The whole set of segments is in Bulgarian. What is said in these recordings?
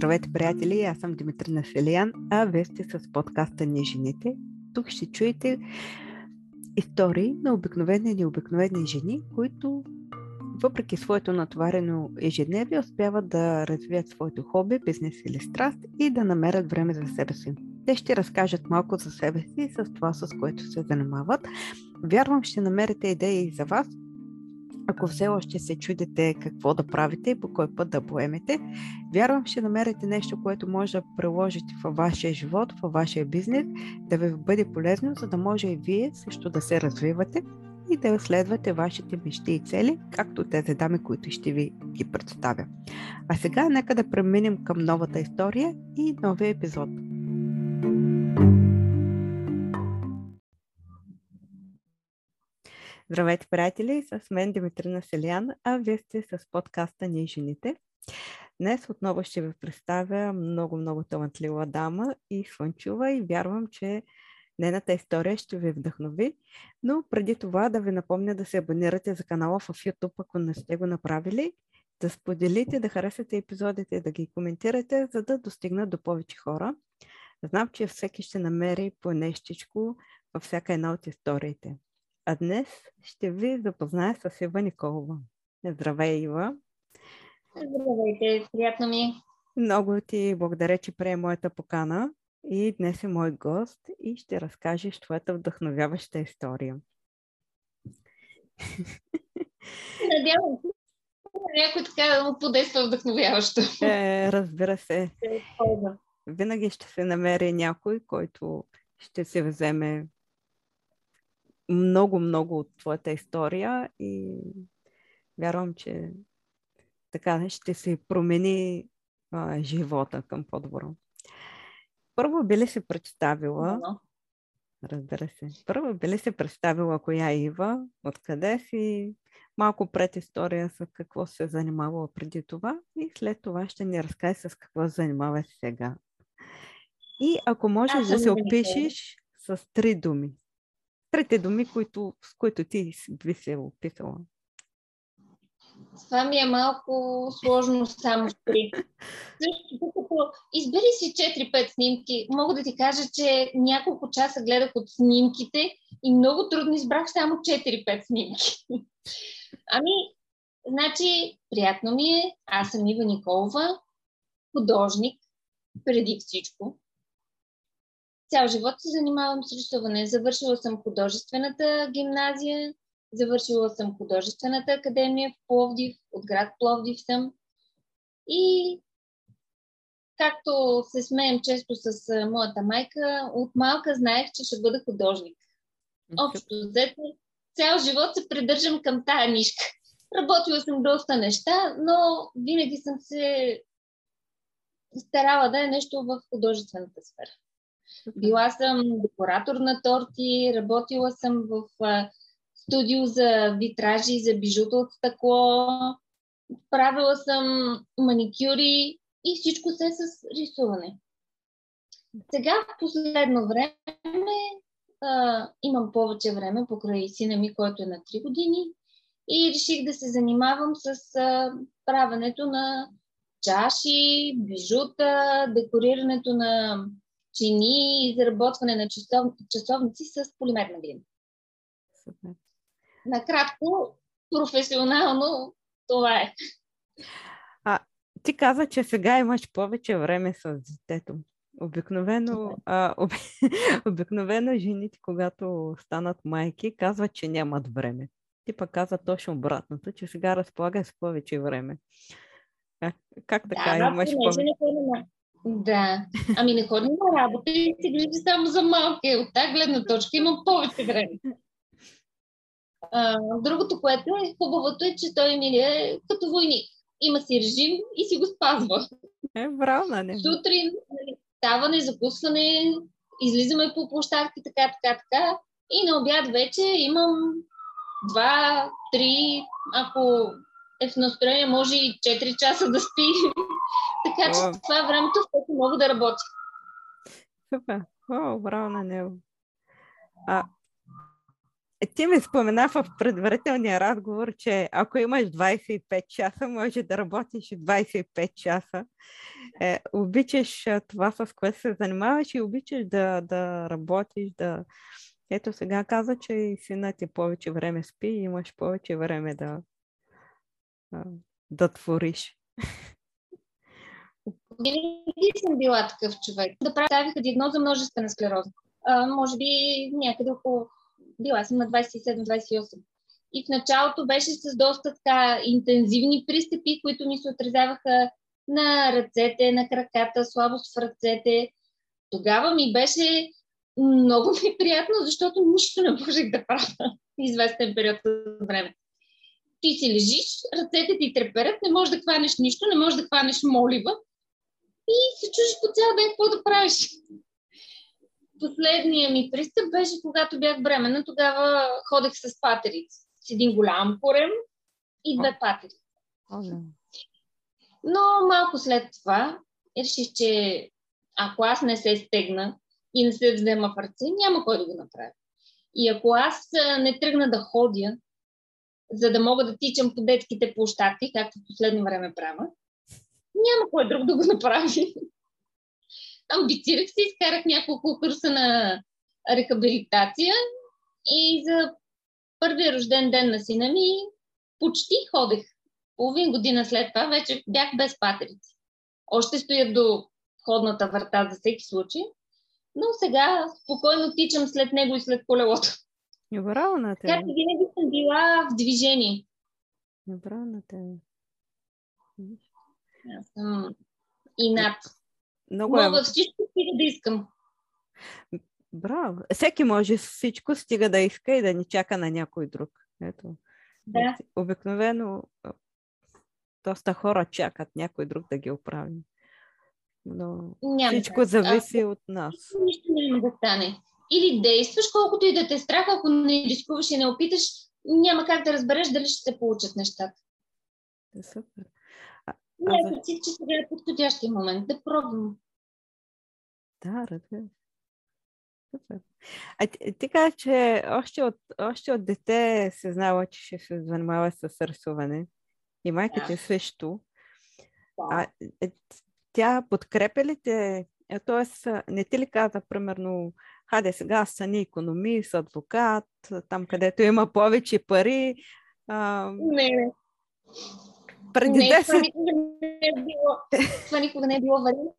Здравейте, приятели! Аз съм Димитрина Селиян, а вие сте с подкаста Ни жените. Тук ще чуете истории на обикновени и необикновени жени, които въпреки своето натоварено ежедневие успяват да развият своето хоби, бизнес или страст и да намерят време за себе си. Те ще разкажат малко за себе си с това, с което се занимават. Вярвам, ще намерите идеи и за вас, ако все още се чудите какво да правите и по кой път да поемете, вярвам, ще намерите нещо, което може да приложите във вашия живот, във вашия бизнес, да ви бъде полезно, за да може и вие също да се развивате и да следвате вашите мечти и цели, както тези дами, които ще ви ги представя. А сега нека да преминем към новата история и новия епизод. Здравейте, приятели! С мен Димитрина Селян, а вие сте с подкаста Ние жените. Днес отново ще ви представя много-много талантлива дама и слънчува и вярвам, че нейната история ще ви вдъхнови. Но преди това да ви напомня да се абонирате за канала в YouTube, ако не сте го направили, да споделите, да харесате епизодите, да ги коментирате, за да достигнат до повече хора. Знам, че всеки ще намери по нещичко във всяка една от историите. А днес ще ви запозная с Ива Николова. Здравей, Ива! Здравейте, приятно ми. Много ти благодаря, че прие моята покана и днес е мой гост и ще разкажеш твоята вдъхновяваща история. Надявам се, някой така подейства вдъхновяващо. Е, разбира се. Е, Винаги ще се намери някой, който ще се вземе много-много от твоята история и вярвам, че така ще се промени а, живота към по-добро. Първо би ли се представила? Разбира се. Първо би ли се представила коя е Ива, откъде си, малко пред история с какво се занимавала преди това и след това ще ни разкаже с какво се занимава сега. И ако можеш да се опишеш с три думи трите думи, които, с които ти би се описала. Това ми е малко сложно само с три. Избери си 4-5 снимки, мога да ти кажа, че няколко часа гледах от снимките и много трудно избрах само 4-5 снимки. Ами, значи, приятно ми е. Аз съм Ива Николова, художник, преди всичко цял живот се занимавам с рисуване. Завършила съм художествената гимназия, завършила съм художествената академия в Пловдив, от град Пловдив съм. И както се смеем често с моята майка, от малка знаех, че ще бъда художник. Общо взето, цял живот се придържам към тая нишка. Работила съм доста неща, но винаги съм се старала да е нещо в художествената сфера. Била съм декоратор на торти, работила съм в студио за витражи, за бижута от стъкло, правила съм маникюри и всичко се е с рисуване. Сега в последно време а, имам повече време покрай сина ми, който е на 3 години и реших да се занимавам с а, правенето на чаши, бижута, декорирането на чини и заработване на часов, часовници с полимерна глина. Супер. Накратко, професионално това е. А, ти каза, че сега имаш повече време с детето. Обикновено, а, об... обикновено жените, когато станат майки, казват, че нямат време. Ти пък каза точно обратното, че сега разполага с повече време. Как така да, имаш повече? Да. Ами не ходим на работа и се грижи само за малки. От тази гледна точка имам повече време. А, другото, което е хубавото е, че той ми е като войник. Има си режим и си го спазва. Е, браво на не. Сутрин, нали, ставане, закусване, излизаме по площадки, така, така, така. И на обяд вече имам два, три, ако е в настроение, може и 4 часа да спи. така че това е времето, в което мога да работя. Супер. О, браво на него. А, ти ми спомена в предварителния разговор, че ако имаш 25 часа, може да работиш 25 часа. Е, обичаш това, с което се занимаваш и обичаш да, да работиш, да... Ето сега каза, че и сина ти повече време спи и имаш повече време да, да твориш. Винаги съм била такъв човек. Да правиха диагноза множествена склероза. А, може би някъде около била съм на 27-28. И в началото беше с доста така интензивни пристъпи, които ми се отразяваха на ръцете, на краката, слабост в ръцете. Тогава ми беше много ми приятно, защото нищо не можех да правя известен период от време. Ти си лежиш, ръцете ти треперят, не можеш да хванеш нищо, не можеш да хванеш молива и се чужиш по цял ден какво да правиш последния ми пристъп беше когато бях бременна. Тогава ходех с патерици. С един голям корем и две патерици. Но малко след това реших, че ако аз не се стегна и не се взема в ръце, няма кой да го направи. И ако аз не тръгна да ходя, за да мога да тичам по детските площадки, както в последно време правя, няма кой друг да го направи амбицирах се, изкарах няколко курса на рехабилитация и за първия рожден ден на сина ми почти ходех. Половин година след това вече бях без патерици. Още стоя до входната врата за всеки случай, но сега спокойно тичам след него и след колелото. Браво на теб. Така винаги съм била в движение. Браво на теб. Аз съм и над. Много Мога е... всичко стига да искам. Браво. Всеки може всичко, стига да иска и да ни чака на някой друг. Ето. Да. Обикновено доста хора чакат някой друг да ги оправи. Но няма всичко да. зависи а, от нас. Нищо няма да стане. Или действаш, колкото и да те страх, ако не рискуваш и не опиташ, няма как да разбереш дали ще се получат нещата. Да, супер. Не, за... че сега е подходящия момент да пробвам. Да, разбира Супер. А ти, ти каза, че още от, още от дете се знала, че ще се занимава с рисуване. И майка ти да. също. Да. А, е, тя подкрепя ли те? Тоест, не ти ли каза, примерно, хаде сега стани економист, адвокат, там където има повече пари? А... Не, не преди не, 10... Това никога не е било, това никога не е било вариант.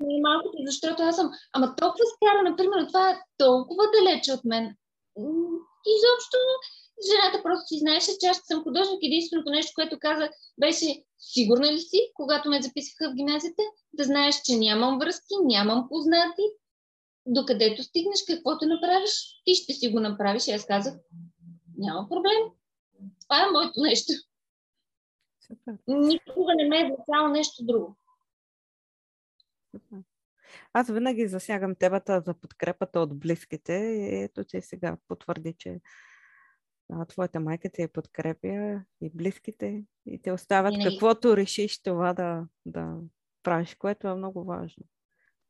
Малко, защото аз съм, ама толкова скара, например, това е толкова далече от мен. Изобщо жената просто си знаеше, че аз съм художник. Единственото нещо, което каза, беше сигурна ли си, когато ме записаха в гимназията, да знаеш, че нямам връзки, нямам познати. Докъдето стигнеш, каквото направиш, ти ще си го направиш. И аз казах, няма проблем. Това е моето нещо. Супер. Никога не ме е влечало нещо друго. Супер. Аз винаги засягам темата за подкрепата от близките. И ето, че сега потвърди, че а, твоята майка ти е подкрепя и близките и те остават и каквото решиш това да, да правиш, което е много важно.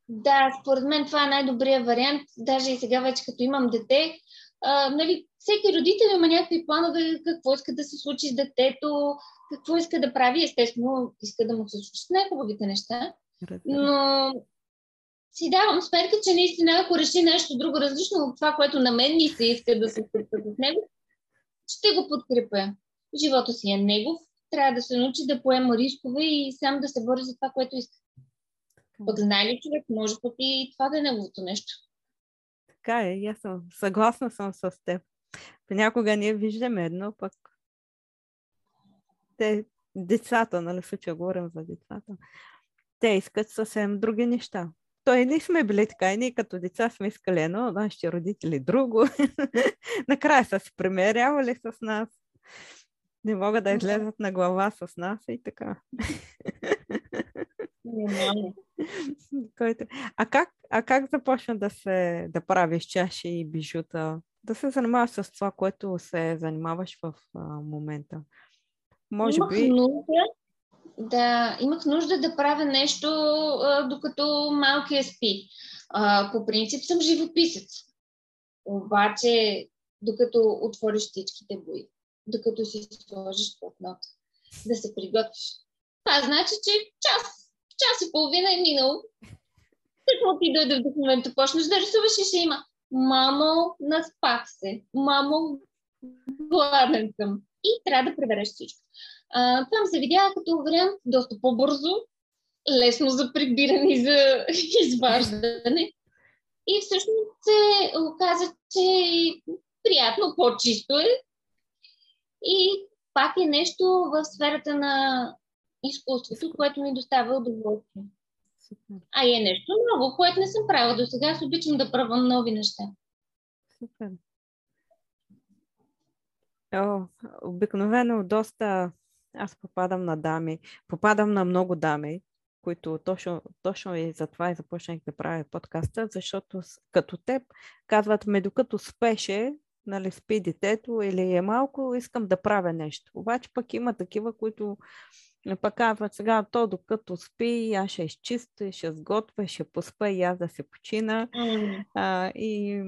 Да, според мен това е най-добрият вариант. Даже и сега вече като имам дете, а, нали, всеки родител има някакви планове, какво иска да се случи с детето, какво иска да прави. Естествено, иска да му се случат най-хубавите неща. Но си давам сметка, че наистина, ако реши нещо друго различно от това, което на мен ми се иска да се случва с него, ще го подкрепя. Живота си е негов, трябва да се научи да поема рискове и сам да се бори за това, което иска. Пък знае ли човек, може пък и това да е неговото нещо. Така е, аз съм съгласна съм с теб. Понякога ние виждаме едно, пък те, децата, нали, случая говорим за децата, те искат съвсем други неща. Той не сме били така, и ние като деца сме искали едно, нашите родители друго. Накрая са се примерявали с нас. Не могат да излезат на глава с нас и така. А как, а как започна да се да правиш чаши и бижута? Да се занимаваш с това, което се занимаваш в а, момента? Може имах би... Нужда, да, имах нужда да правя нещо, а, докато малкия спи. А, по принцип съм живописец. Обаче докато отвориш всичките бои, докато си сложиш платното, да се приготвиш. Това значи, че час, час и половина е минало. Какво ти дойде вдъхновението? Почнеш да рисуваш и ще има Мамо, наспах се. Мамо, гладен съм. И трябва да превереш всичко. А, там се видя като вариант доста по-бързо, лесно за прибиране и за изваждане. И всъщност се оказа, че приятно, по-чисто е. И пак е нещо в сферата на изкуството, което ми достава удоволствие. А е нещо ново, което не съм правила до сега. Аз обичам да пробвам нови неща. Супер. О, обикновено доста аз попадам на дами, попадам на много дами, които точно, точно и затова и започнах да правя подкаста, защото като теб казват ме докато спеше, нали, спи детето или е малко, искам да правя нещо. Обаче пък има такива, които пък казват сега то докато спи, аз ще изчистя, ще сготвя, ще поспа и аз да се почина. Mm. А, и...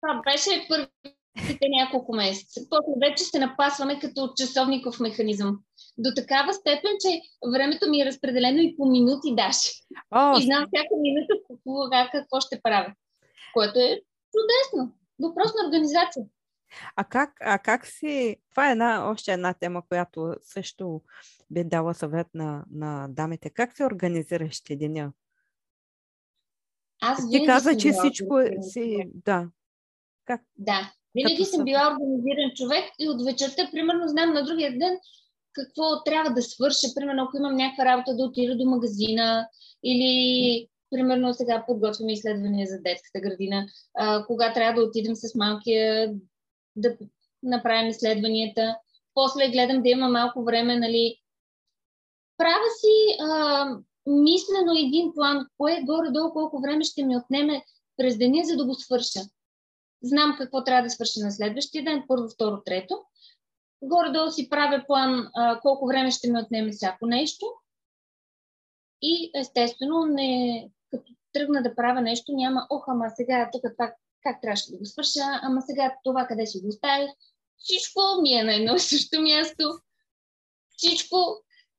Това беше първите няколко месеца. После вече се напасваме като часовников механизъм. До такава степен, че времето ми е разпределено и по минути даш. Oh. И знам всяка минута какво, какво ще правя. Което е чудесно. Въпрос на организация. А как, а как си... Това е една, още една тема, която също би дала съвет на, на дамите. Как се организираш ти деня? Аз Ти каза, че всичко. Си... Да. Как? Да. Винаги съм била организиран човек и от вечерта, примерно, знам на другия ден какво трябва да свърша. Примерно, ако имам някаква работа да отида до магазина или примерно сега подготвяме изследвания за детската градина, а, кога трябва да отидем с малкия да направим изследванията. После гледам да има малко време, нали. Правя си а, мислено един план, кое горе-долу колко време ще ми отнеме през деня, за да го свърша. Знам какво трябва да свърша на следващия ден, първо, второ, трето. Горе-долу си правя план а, колко време ще ми отнеме всяко нещо. И естествено, не, като тръгна да правя нещо, няма, ох, ама сега тук това как трябваше да го свърша, ама сега това къде си го оставих. Всичко ми е на едно и също място. Всичко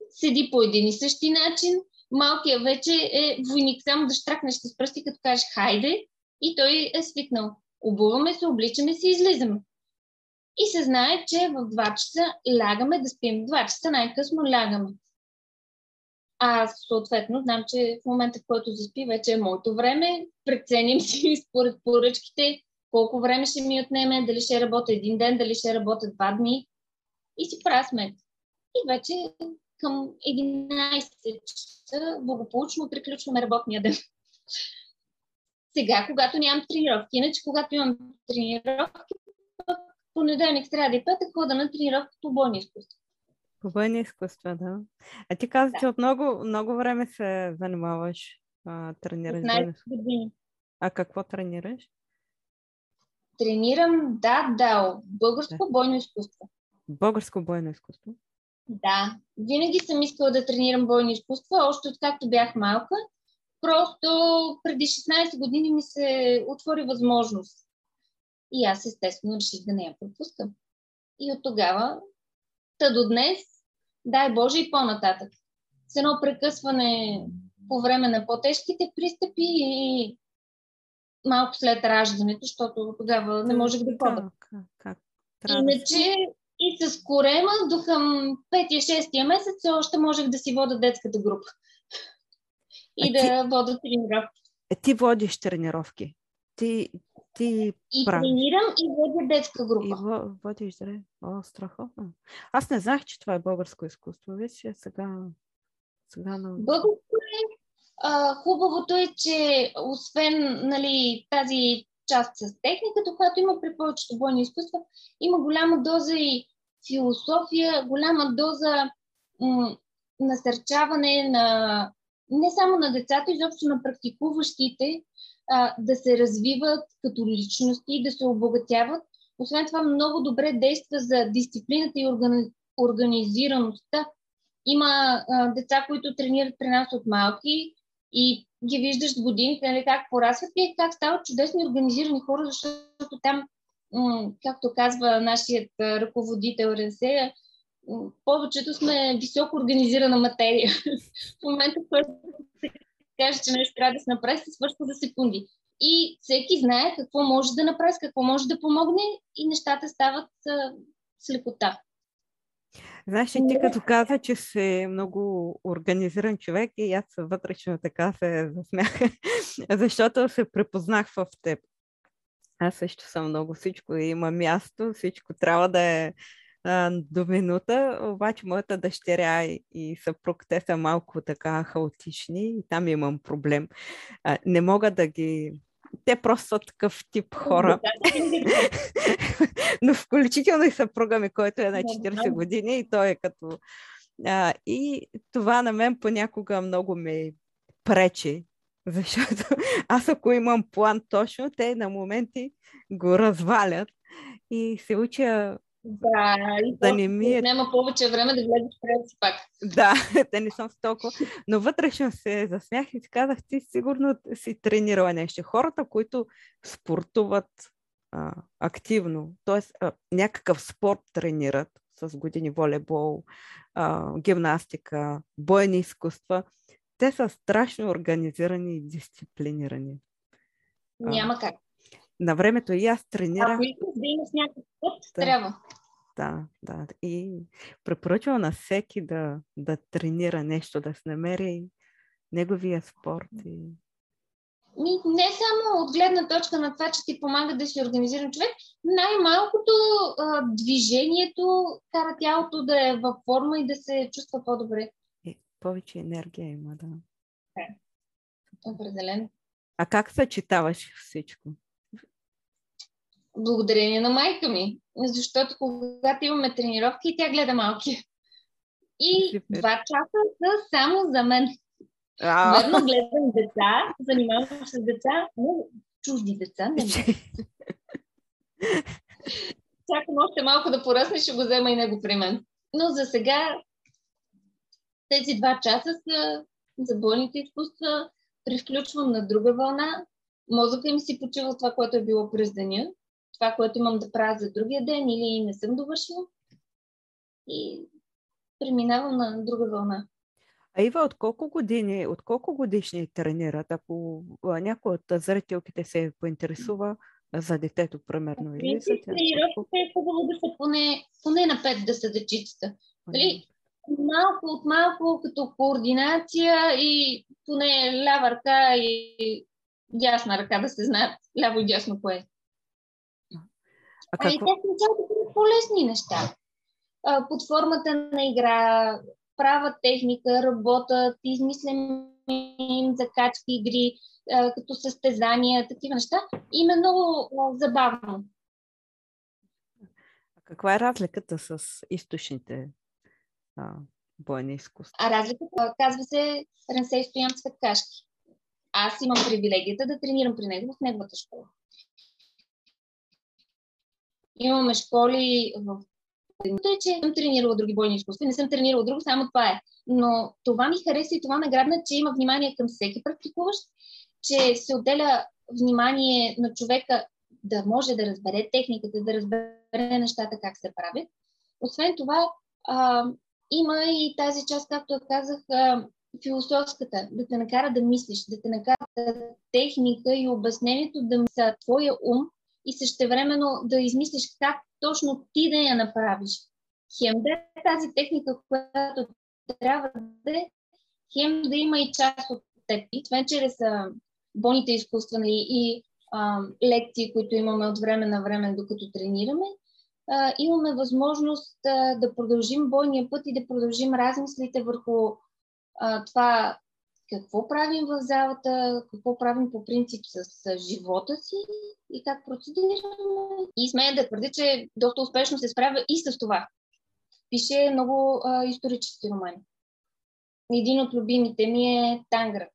седи по един и същи начин. Малкият вече е войник, само да штракнеш с пръсти, като кажеш хайде и той е свикнал. Обуваме се, обличаме се, излизаме. И се знае, че в 2 часа лягаме да спим. 2 часа най-късно лягаме. Аз съответно знам, че в момента, в който заспи, вече е моето време. Преценим си според поръчките колко време ще ми отнеме, дали ще работя един ден, дали ще работя два дни. И си правя сметка. И вече към 11 часа благополучно приключваме работния ден. Сега, когато нямам тренировки, иначе когато имам тренировки, понеделник, сряда и петък хода на тренировка по бойни изкуства. По бойни изкуства, да. А ти каза, да. че от много, много време се занимаваш, а, тренираш бойни години. А какво тренираш? Тренирам да, да, българско да. бойно изкуство. Българско бойно изкуство? Да. Винаги съм искала да тренирам бойни изкуства, още откакто бях малка. Просто преди 16 години ми се отвори възможност. И аз естествено реших да не я пропускам. И от тогава, та до днес, дай Боже и по-нататък. С едно прекъсване по време на по-тежките пристъпи и малко след раждането, защото тогава не можех да ходя. Иначе и с корема до към 5-6 месец още можех да си вода детската група. И а да ти... вода тренировки. Е, ти водиш тренировки. Ти, ти и правиш. тренирам и водя детска група. И водиш, да. О, страхотно. Аз не знах, че това е българско изкуство. Вече сега... сега на... Българско е. А, хубавото е, че освен нали, тази част с техниката, която има при повечето бойни изкуства, има голяма доза и философия, голяма доза м- насърчаване на не само на децата, изобщо на практикуващите, а, да се развиват като личности, да се обогатяват. Освен това, много добре действа за дисциплината и органи... организираността. Има а, деца, които тренират при нас от малки и ги виждаш с годините, нали, как порасват и как стават чудесни организирани хора, защото там както казва нашият ръководител Ренсея, повечето сме високо организирана материя. в момента, в който се каже, че нещо трябва да се направи, се свършва за секунди. И всеки знае какво може да направи, какво може да помогне и нещата стават а, с лекота. Знаеш, ти като каза, че си много организиран човек и аз вътрешно така се засмях, защото се препознах в теб. Аз също съм много всичко има място, всичко трябва да е а, до минута, обаче моята дъщеря и съпруг, те са малко така хаотични и там имам проблем. А, не мога да ги те просто са такъв тип хора. Но включително и съпруга ми, който е на 40 години и той е като... А, и това на мен понякога много ме пречи, защото аз ако имам план точно, те на моменти го развалят и се уча да, и да не ми е... Няма повече време да гледаш пред си пак. Да, те не съм с толкова. Но вътрешно се засмях и си казах, ти сигурно си тренирала нещо. Хората, които спортуват а, активно, т.е. някакъв спорт тренират с години волейбол, а, гимнастика, бойни изкуства, те са страшно организирани и дисциплинирани. Няма как. На времето и аз тренирах. Ако искаш да имаш някакъв път, да. трябва. Да, да. И препоръчвам на всеки да, да тренира нещо, да се намери неговия спорт. И... Ми, не само от гледна точка на това, че ти помага да си организиран човек, най-малкото а, движението кара тялото да е във форма и да се чувства по-добре. И повече енергия има, да. Okay. Определено. А как съчетаваш всичко? Благодарение на майка ми. Защото когато имаме тренировки, тя гледа малки. И два часа са само за мен. Верно гледам деца, занимавам се с деца, но чужди деца не Чакам още малко да поръсне, ще го взема и него при мен. Но за сега тези два часа са за бойните изкуства. Привключвам на друга вълна. Мозъка им си почива това, което е било през деня това, което имам да правя за другия ден или не съм довършила. И преминавам на друга вълна. А Ива, от колко години, от колко годишни тренират? Ако някой от зрителките се поинтересува за детето, примерно. Или за тренировките е хубаво да са поне, поне на 5 да са дечицата. Нали? Малко от малко като координация и поне лява ръка и дясна ръка да се знаят ляво и дясно кое. А ами, какво? Те началото бъдат по-лесни неща. А, под формата на игра, правят техника, работят, измислям им закачки игри, а, като състезания, такива неща. Им е много а, забавно. А каква е разликата с източните а, бойни изкуства? А разликата казва се Ренсей Стоян Цветкашки. Аз имам привилегията да тренирам при него в неговата школа. Имаме школи в Тъй, че съм тренирала други бойни изкуства, не съм тренирала друго, само това е. Но това ми хареса и това ме грабна, че има внимание към всеки практикуващ, че се отделя внимание на човека да може да разбере техниката, да разбере нещата как се правят. Освен това, а, има и тази част, както казах, а, философската, да те накара да мислиш, да те накара техника и обяснението да са твоя ум и същевременно да измислиш как точно ти да я направиш. Хем да е тази техника, която трябва да е, хем да има и част от теб. И това чрез бойните изкуства нали, и а, лекции, които имаме от време на време, докато тренираме, а, имаме възможност а, да продължим бойния път и да продължим размислите върху а, това какво правим в залата, какво правим по принцип с, живота си и как процедираме. И смея да твърдя, че доста успешно се справя и с това. Пише много а, исторически романи. Един от любимите ми е Тангра.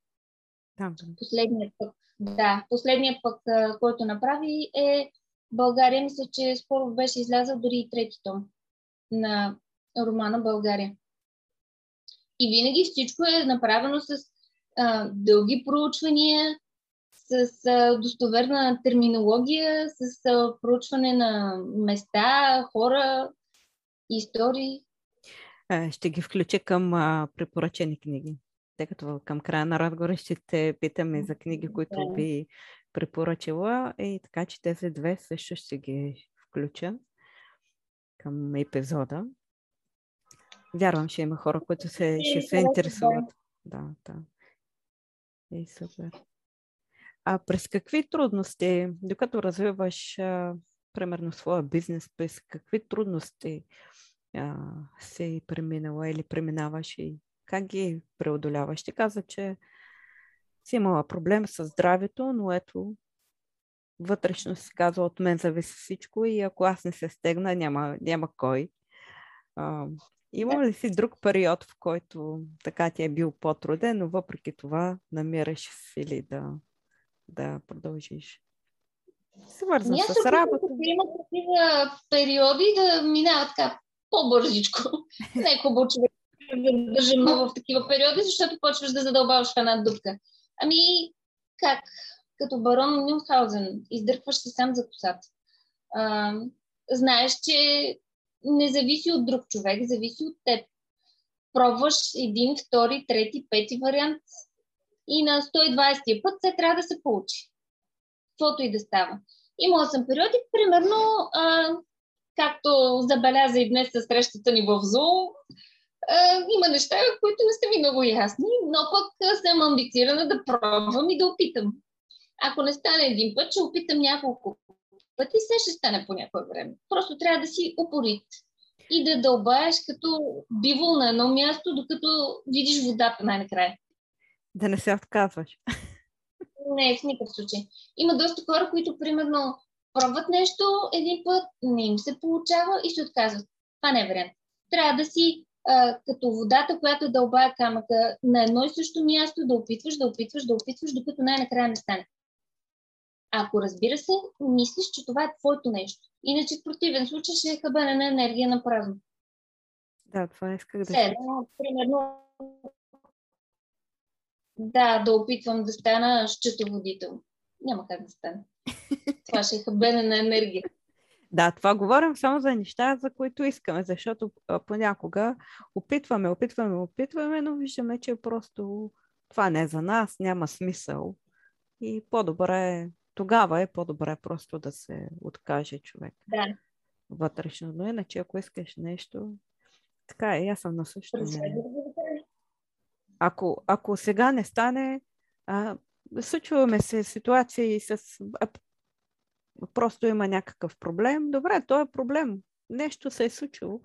Тангра. Последният пък, да, последният пък, а, който направи е България. Мисля, че скоро беше излязъл дори и трети том на романа България. И винаги всичко е направено с а, дълги проучвания, с а, достоверна терминология, с а, проучване на места, хора, истории. Ще ги включа към а, препоръчени книги. Тъй като към края на разговора ще те питаме за книги, които да. би препоръчала. И така че тези две също ще ги включа към епизода. Вярвам, ще има хора, които се, ще се интересуват. Да, да. И супер. А през какви трудности, докато развиваш, а, примерно, своя бизнес, през какви трудности а, си преминала или преминаваш и как ги преодоляваш? Ще каза, че си имала проблем с здравето, но ето, вътрешно си казва, от мен зависи всичко и ако аз не се стегна, няма, няма кой. А, има ли си друг период, в който така ти е бил по-труден, но въпреки това намираш сили да, да продължиш? Свързан с работа. Има такива периоди да минава така по-бързичко. Не е хубаво човек да държи много в такива периоди, защото почваш да задълбаваш в една дупка. Ами, как? Като барон Мюнхаузен, издърпваш се сам за косата. А, знаеш, че не зависи от друг човек, зависи от теб. Пробваш един, втори, трети, пети вариант и на 120 път се трябва да се получи. Каквото и да става. Имала съм периоди, примерно, а, както забеляза и днес със срещата ни в ЗОО, има неща, които не са ми много ясни, но пък съм амбицирана да пробвам и да опитам. Ако не стане един път, ще опитам няколко пъти, се ще стане по някое време. Просто трябва да си упорит и да дълбаеш като бивол на едно място, докато видиш водата най-накрая. Да не се отказваш. Не, в никакъв случай. Има доста хора, които, примерно, пробват нещо един път, не им се получава и се отказват. Това не е вариант. Трябва да си а, като водата, която дълбая камъка на едно и също място, да опитваш, да опитваш, да опитваш, докато най-накрая не стане. Ако разбира се, мислиш, че това е твоето нещо. Иначе в противен случай ще е хабене на енергия на празно. Да, това исках да Се, но, примерно, да, да опитвам да стана счетоводител. Няма как да стане. Това ще е хабене на енергия. Да, това говорим само за неща, за които искаме, защото понякога опитваме, опитваме, опитваме, но виждаме, че просто това не е за нас, няма смисъл. И по-добре, тогава е по-добре просто да се откаже човек. Да. Вътрешно. Но иначе, ако искаш нещо, така е, аз съм на същото Ако, ако сега не стане, а, случваме се ситуации с просто има някакъв проблем. Добре, то е проблем. Нещо се е случило.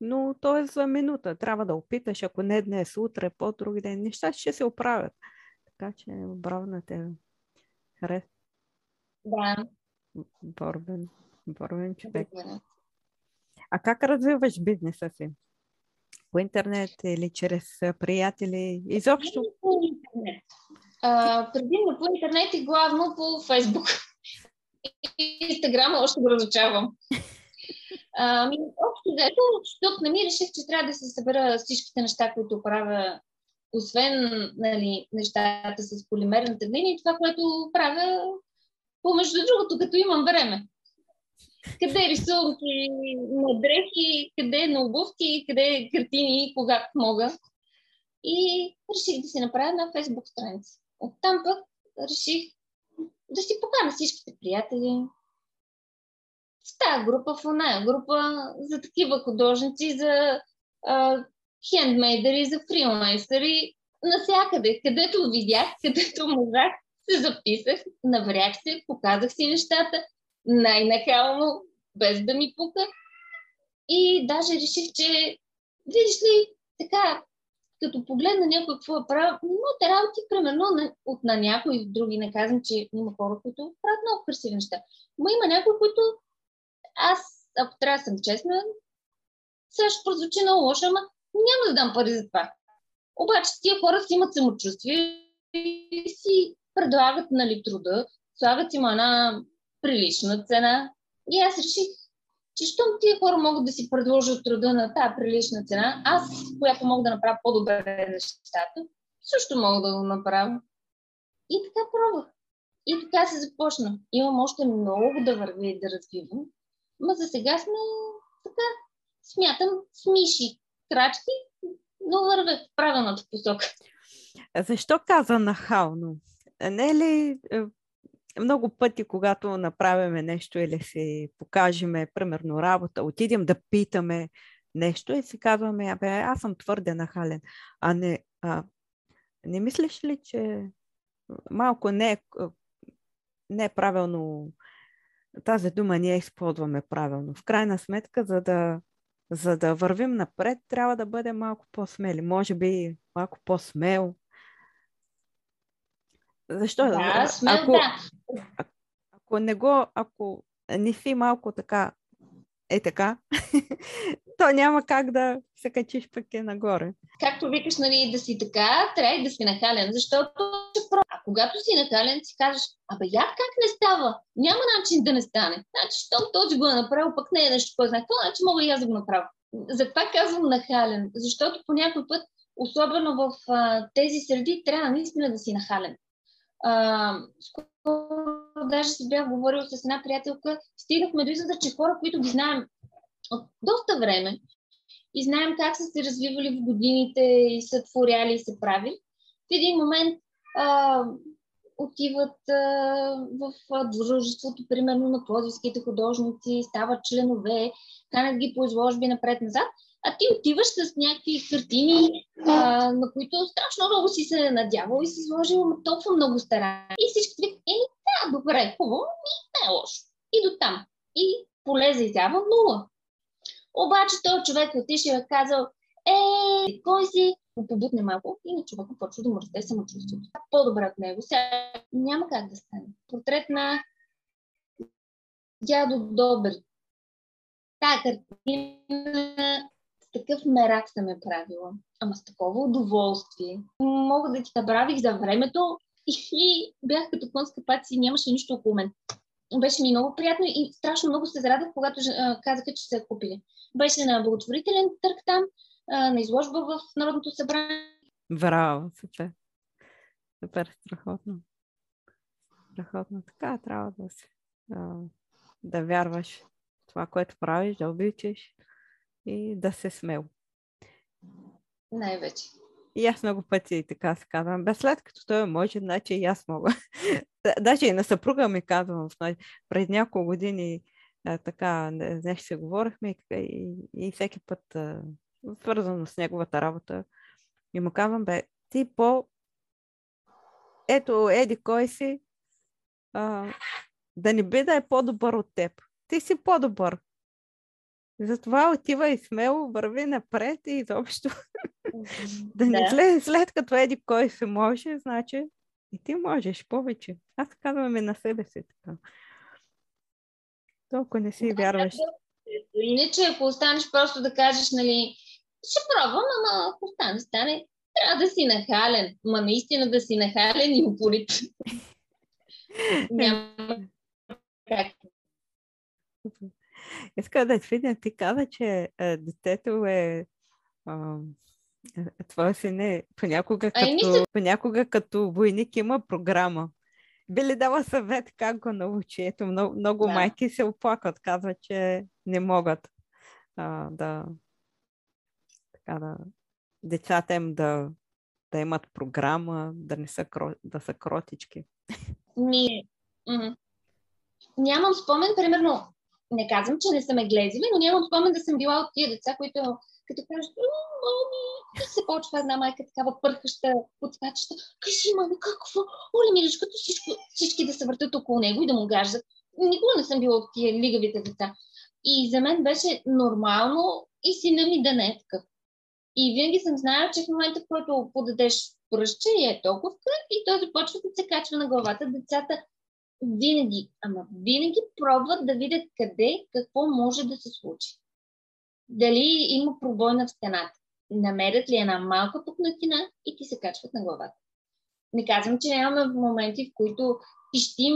Но то е за минута. Трябва да опиташ, ако не днес, утре, по-други ден. Неща ще се оправят. Така че браво на тебе. Харес. Да. Борбен. Борбен човек. А как развиваш бизнеса си? По интернет или чрез приятели? Изобщо? По интернет. А, предимно по интернет и главно по Фейсбук. Инстаграма още го разучавам. Ами, общо взето, тук не ми реших, че трябва да се събера всичките неща, които правя, освен нали, нещата с полимерната глина и това, което правя помежду другото, като имам време. Къде рисунки на дрехи, къде на обувки, къде картини, когато мога. И реших да си направя една фейсбук страница. Оттам пък реших да си покана всичките приятели. В тази група, в оная група, за такива художници, за хендмейдери, за фрилансери, насякъде, където видях, където можах, се записах, наврях се, показах си нещата, най-нахално, без да ми пука. И даже реших, че, видиш ли, така, като погледна някой какво е правил, моите работи, примерно, от на някои други, не казвам, че има хора, които правят много красиви неща. Но има някои, които аз, ако трябва да съм честна, сега ще прозвучи много лошо, ама няма да дам пари за това. Обаче тия хора си имат самочувствие и си предлагат нали, труда, слагат им една прилична цена. И аз реших, че щом тия хора могат да си предложат труда на тази прилична цена, аз, която мога да направя по-добре нещата, също мога да го направя. И така пробвах. И така се започна. Имам още много да вървя и да развивам. Ма за сега сме така, смятам, с миши крачки, но вървя в правилната посока. Защо каза нахално? Не е ли е, много пъти, когато направиме нещо или си покажеме, примерно, работа, отидем да питаме нещо и си казваме, абе, аз съм твърде нахален. А не, а, не мислиш ли, че малко не е, не е правилно, тази дума ние използваме правилно. В крайна сметка, за да, за да вървим напред, трябва да бъдем малко по-смели. Може би малко по-смел, защо? Да, смел, ако, да. Ако не го, ако не си малко така, е така, то няма как да се качиш пък е нагоре. Както викаш, нали, да си така, трябва и да си нахален, защото а когато си нахален, си кажеш, абе, я как не става? Няма начин да не стане. Значи, щом този го е направил, пък не е нещо, кой знае какво, значи мога и аз да го направя. Затова казвам нахален, защото по някой път, особено в а, тези среди, трябва наистина да си нахален. А, скоро даже си бях говорил с една приятелка, стигнахме до извода, че хора, които ги знаем от доста време и знаем как са се развивали в годините и са творяли и са правили, в един момент а, отиват а, в дружеството, примерно на плодивските художници, стават членове, канят ги по изложби напред-назад а ти отиваш с някакви картини, а, на които страшно много си се надявал и си сложил толкова много стара. И всички викат, е, да, добре, хубаво, ми не е лошо. И до там. И поле за изява нула. Обаче този човек отишъл и е казал, е, кой си? Побутне малко и на човека почва да му расте самочувствието. По-добре от него. Сега няма как да стане. Портрет на дядо Добър. Тая картина такъв мерак съм е правила. Ама с такова удоволствие. Мога да ти забравих за времето и, бях като конска паци и нямаше нищо около мен. Беше ми много приятно и страшно много се зарадах, когато казаха, че се е купили. Беше на благотворителен търг там, на изложба в Народното събрание. Браво, супер. Супер, страхотно. Страхотно. Така трябва да си. Да, да вярваш това, което правиш, да обичаш и да се смел. Най-вече. И аз много пъти така се казвам. Без след като той може, значи и аз мога. Даже и на съпруга ми казвам, пред няколко години а, така нещо се говорихме и, и всеки път а, свързано с неговата работа и му казвам, бе, ти по ето, еди кой си, а, да не би да е по-добър от теб. Ти си по-добър. Затова отива и смело върви напред и изобщо да не след, след като еди кой се може, значи и ти можеш повече. Аз казвам и на себе си така. Толкова не си вярваш. Иначе, ако останеш просто да кажеш, нали, ще пробвам, ама ако стане, стане, трябва да си нахален. Ма наистина да си нахален и упорит. Няма как. Иска да видя, ти каза, че а, детето е а, твоя син е понякога като, мисля... понякога като войник има програма. Би ли дала съвет как го научи? Ето, много, много да. майки се оплакват, казват, че не могат а, да, така да децата им да, да имат програма, да не са, да са кротички. Ми, м- нямам спомен, примерно, не казвам, че не са ме глезили, но нямам спомен да съм била от тия деца, които като кажат, мами, се почва една майка такава пърхаща, подскачаща, кажи, мами, какво? Оле, милиш, като всичко, всички да се въртат около него и да му гаждат. Никога не съм била от тия лигавите деца. И за мен беше нормално и сина ми да не е такъв. И винаги съм знаела, че в момента, в който подадеш пръща и е толкова и той започва да се качва на главата. Децата винаги, ама винаги пробват да видят къде, какво може да се случи. Дали има пробойна в стената. Намерят ли една малка пукнатина и ти се качват на главата. Не казвам, че нямаме моменти, в които пищим,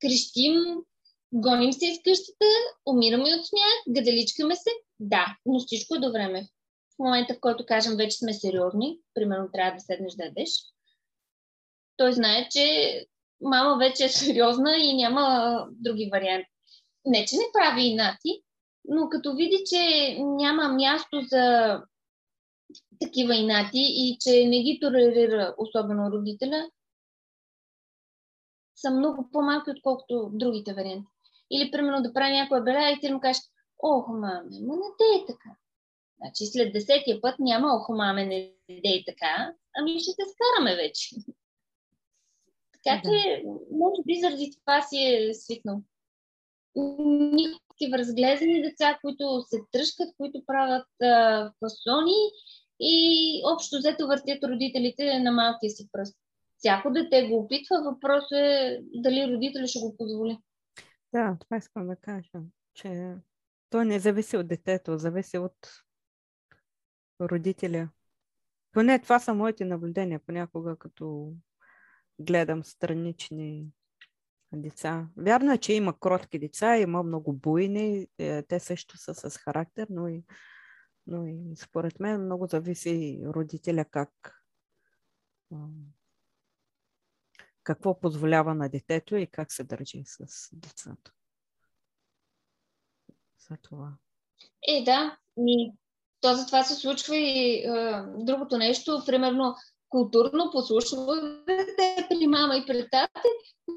крещим, гоним се из къщата, умираме от смях, гадаличкаме се. Да, но всичко е до време. В момента, в който кажем, вече сме сериозни, примерно трябва да седнеш да ядеш, той знае, че мама вече е сериозна и няма други варианти. Не, че не прави инати, но като види, че няма място за такива инати и че не ги толерира особено родителя, са много по-малки, отколкото другите варианти. Или, примерно, да прави някоя беля и ти му кажеш, ох, маме, ма не дей така. Значи след десетия път няма, ох, маме, не дей така, ами ще се скараме вече. Така че, може би заради това си е свикнал. Никакви разглезени деца, които се тръжкат, които правят а, фасони и общо взето въртят родителите на малкия си пръст. Всяко дете го опитва, въпрос е дали родителя ще го позволи. Да, това искам да кажа, че то не зависи от детето, зависи от родителя. Поне това са моите наблюдения понякога, като гледам странични деца. Вярно е, че има кротки деца, има много буйни, е, те също са с характер, но и, но и според мен много зависи родителя как какво позволява на детето и как се държи с децата. За това. Е, да. И то за това се случва и е, другото нещо. Примерно, културно послушва дете при мама и при тата,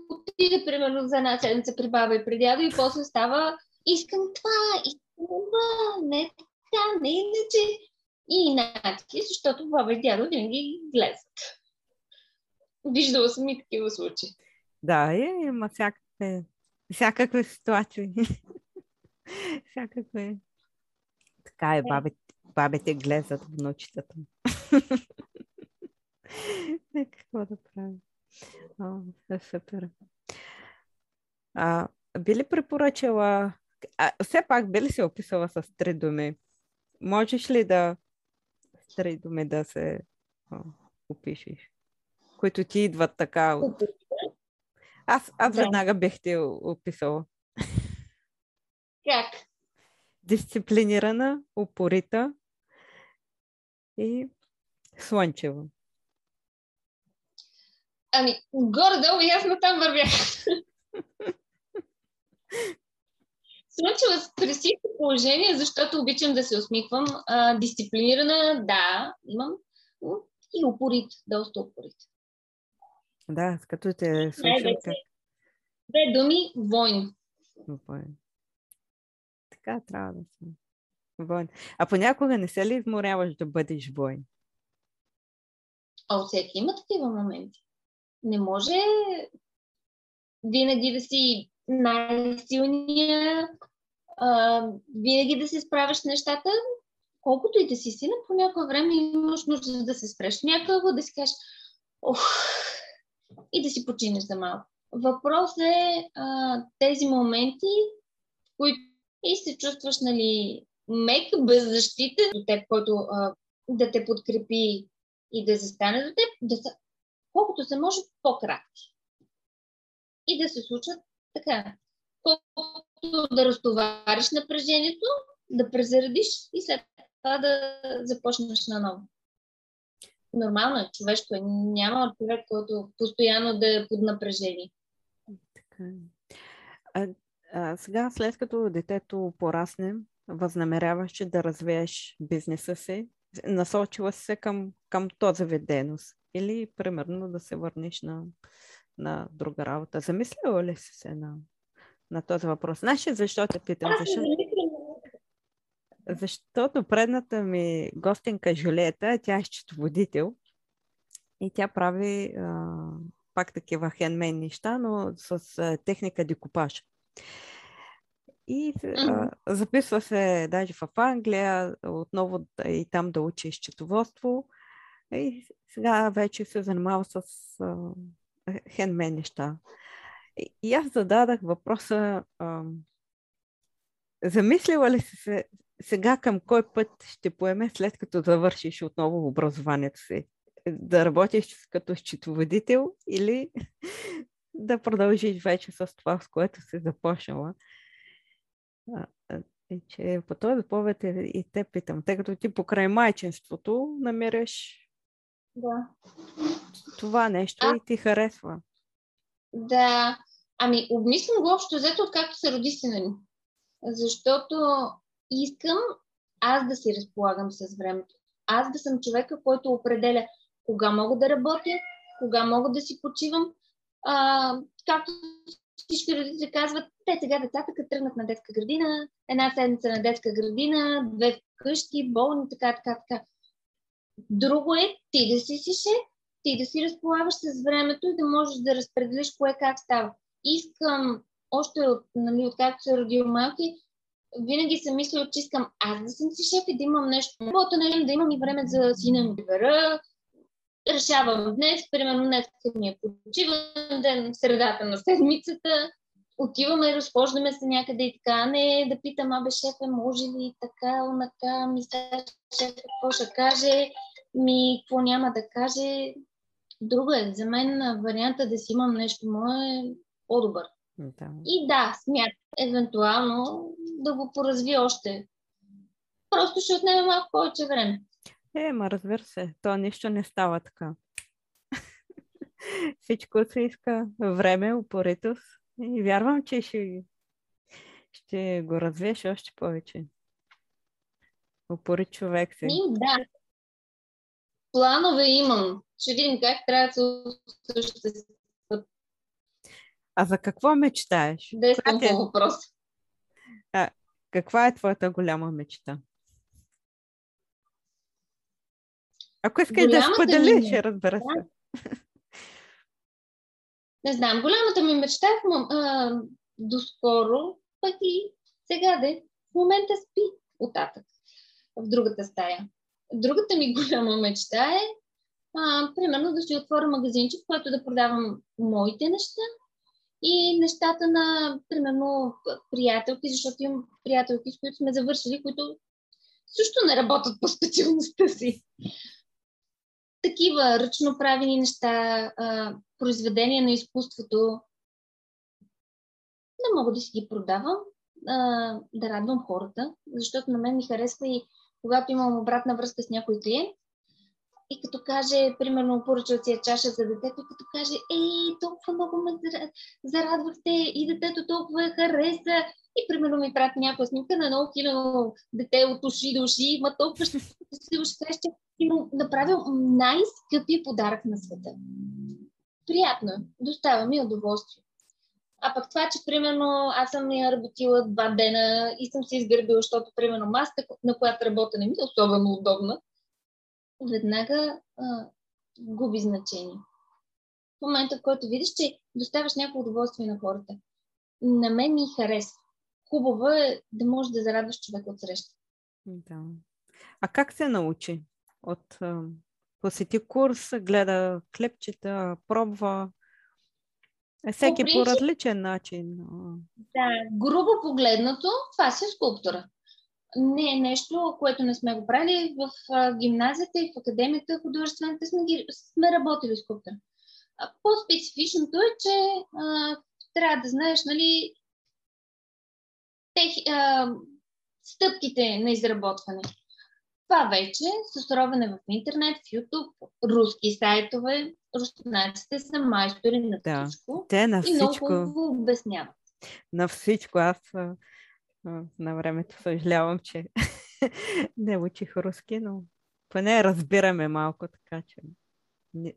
отиде примерно за една седмица при баба и при дядо и после става искам това, искам това, не така, не иначе. И иначе, защото баба и дядо винаги глезат. Виждала съм и такива случаи. Да, е, има всякакви, всякакви ситуации. всякакви. Така е, бабите, бабите гледат внучетата. какво да правим? О, е супер. А, би ли препоръчала... А, все пак би ли се описала с три думи? Можеш ли да с три думи да се о, опишеш? които ти идват така от... Аз, аз веднага бих ти описала. Как? Дисциплинирана, упорита и слънчева. Ами, горе-долу ясно там вървях. Слънчева при всички положения, защото обичам да се усмихвам. А, дисциплинирана, да, имам. И упорит, доста упорит. Да, като те слушам как... Две думи – войн. Войн. Така трябва да съм. Войн. А понякога не се ли изморяваш да бъдеш войн? О, всеки има такива моменти. Не може винаги да си най-силния, а, винаги да се справяш нещата, колкото и да си сина, по някое време имаш нужда да се спреш някакво, да си кажеш, ох, и да си починеш за малко. Въпрос е а, тези моменти, в които и се чувстваш нали, мек, беззащитен до теб, който а, да те подкрепи и да застане до теб, да са, колкото се може по-кратки. И да се случат така. Колкото да разтовариш напрежението, да презаредиш и след това да започнеш наново нормално е, човешко е. Няма човек, който постоянно да е под напрежение. Така е. А, а, сега, след като детето порасне, възнамеряваш че да развиеш бизнеса си, насочила се към, към този вид дейност или, примерно, да се върнеш на, на друга работа. Замислила ли си се на, на този въпрос? Знаеш защо те питам? Защо? Защото предната ми гостинка Жулета, тя е счетоводител и тя прави а, пак такива хендмейн неща, но с а, техника декупаж. И а, записва се даже в Англия, отново и там да учи счетоводство. И сега вече се занимава с хендмейн неща. И, и аз зададах въпроса, а, замислила ли си се сега към кой път ще поеме след като завършиш отново образованието си? Да работиш като счетоводител или да продължиш вече с това, с което си започнала? И че по този повед и те питам, тъй като ти покрай майчинството намираш да. това нещо а... и ти харесва. Да, ами обмислям го общо взето, откакто се роди сина ни. Защото искам аз да си разполагам с времето. Аз да съм човека, който определя кога мога да работя, кога мога да си почивам. А, както всички родители казват, те сега децата като тръгнат на детска градина, една седмица на детска градина, две къщи, болни, така, така, така. Друго е ти да си си шеф, ти да си разполагаш с времето и да можеш да разпределиш кое как става. Искам, още от, нали, от както се родил малки, винаги съм мислила, че искам аз да съм си шеф и да имам нещо. Работа, нали, да имам и време за сина ми да решавам днес, примерно днес ми е почиван ден, в средата на седмицата, отиваме, разхождаме се някъде и така, не да питам, абе шефе, може ли така, онака, ми шефе, какво ще каже, ми какво няма да каже. Друго е, за мен варианта да си имам нещо мое е по-добър. Да. И да, смят, евентуално да го поразвия още. Просто ще отнеме малко повече време. Е, ма разбира се, то нищо не става така. Всичко се иска време, упоритост и вярвам, че ще, ще го развиеш още повече. Упорит човек си. И, да. Планове имам. Ще видим как трябва да се осъществят. А за какво мечтаеш? Десен по въпрос. А, каква е твоята голяма мечта? Ако искаш да споделиш, ми... разбира се. Не знам, голямата ми мечта е а, доскоро, пък и сега де, в момента спи оттатък в другата стая. Другата ми голяма мечта е а, примерно да си отворя магазинчик, в който да продавам моите неща и нещата на, примерно, приятелки, защото имам приятелки, с които сме завършили, които също не работят по специалността си такива ръчно правени неща, произведения на изкуството. Не мога да си ги продавам, да радвам хората, защото на мен ми харесва и когато имам обратна връзка с някой клиент, и като каже, примерно, поръчал си чаша за детето, и като каже, ей, толкова много ме зарадвахте и детето толкова я хареса. И примерно ми прати някаква снимка на едно хиляно дете от уши до уши, ма толкова ще си ще каже, че и му направил най-скъпи подарък на света. Приятно е. Доставя ми удоволствие. А пък това, че примерно аз съм я работила два дена и съм се изгърбила, защото примерно маста, на която работя не ми е особено удобна, веднага а, губи значение. В момента, в който видиш, че доставяш някакво удоволствие на хората. На мен ми харесва. Хубаво е да можеш да зарадваш човек от среща. Да. А как се научи? от посети курс, гледа клепчета, пробва. Е, всеки по, по различен начин. Да, грубо погледнато, това си е скулптура. Не е нещо, което не сме го правили. В гимназията и в академията художествената сме, ги, сме работили скулптура. По-специфичното е, че а, трябва да знаеш, нали, тех, а, стъпките на изработване. Това вече с ровене в интернет, в YouTube, руски сайтове, руснаците са майстори на да. всичко. Те на всичко. И много обясняват. На всичко. Аз на времето съжалявам, че не учих руски, но поне разбираме малко, така че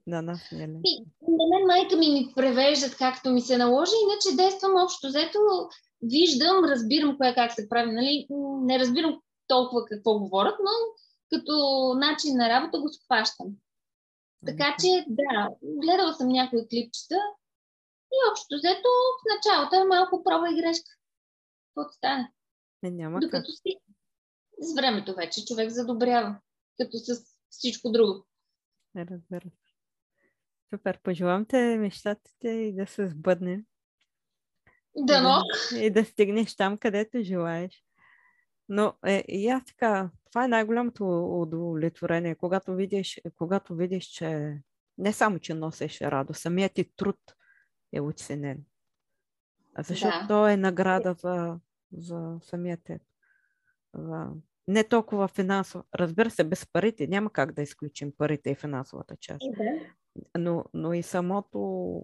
на нас не е лесно. На мен майка ми ми превеждат както ми се наложи, иначе действам общо взето, виждам, разбирам кое как се прави. Нали? Не разбирам толкова какво говорят, но като начин на работа го схващам. Така че, да, гледала съм някои клипчета и общо взето в началото е малко проба и грешка. Какво стане? Не, няма Докато как. си с времето вече човек задобрява, като с всичко друго. Разбира се. Супер, пожелавам те мечтатите и да се сбъдне. Да, но. И да, стигнеш там, където желаеш. Но е, и аз така, това е най-голямото удовлетворение, когато видиш, когато видиш, че не само, че носиш радост, самият ти труд е оценен. Защото да. то е награда за, за самия теб. За... Не толкова финансово. Разбира се, без парите няма как да изключим парите и финансовата част. Да. Но, но и самото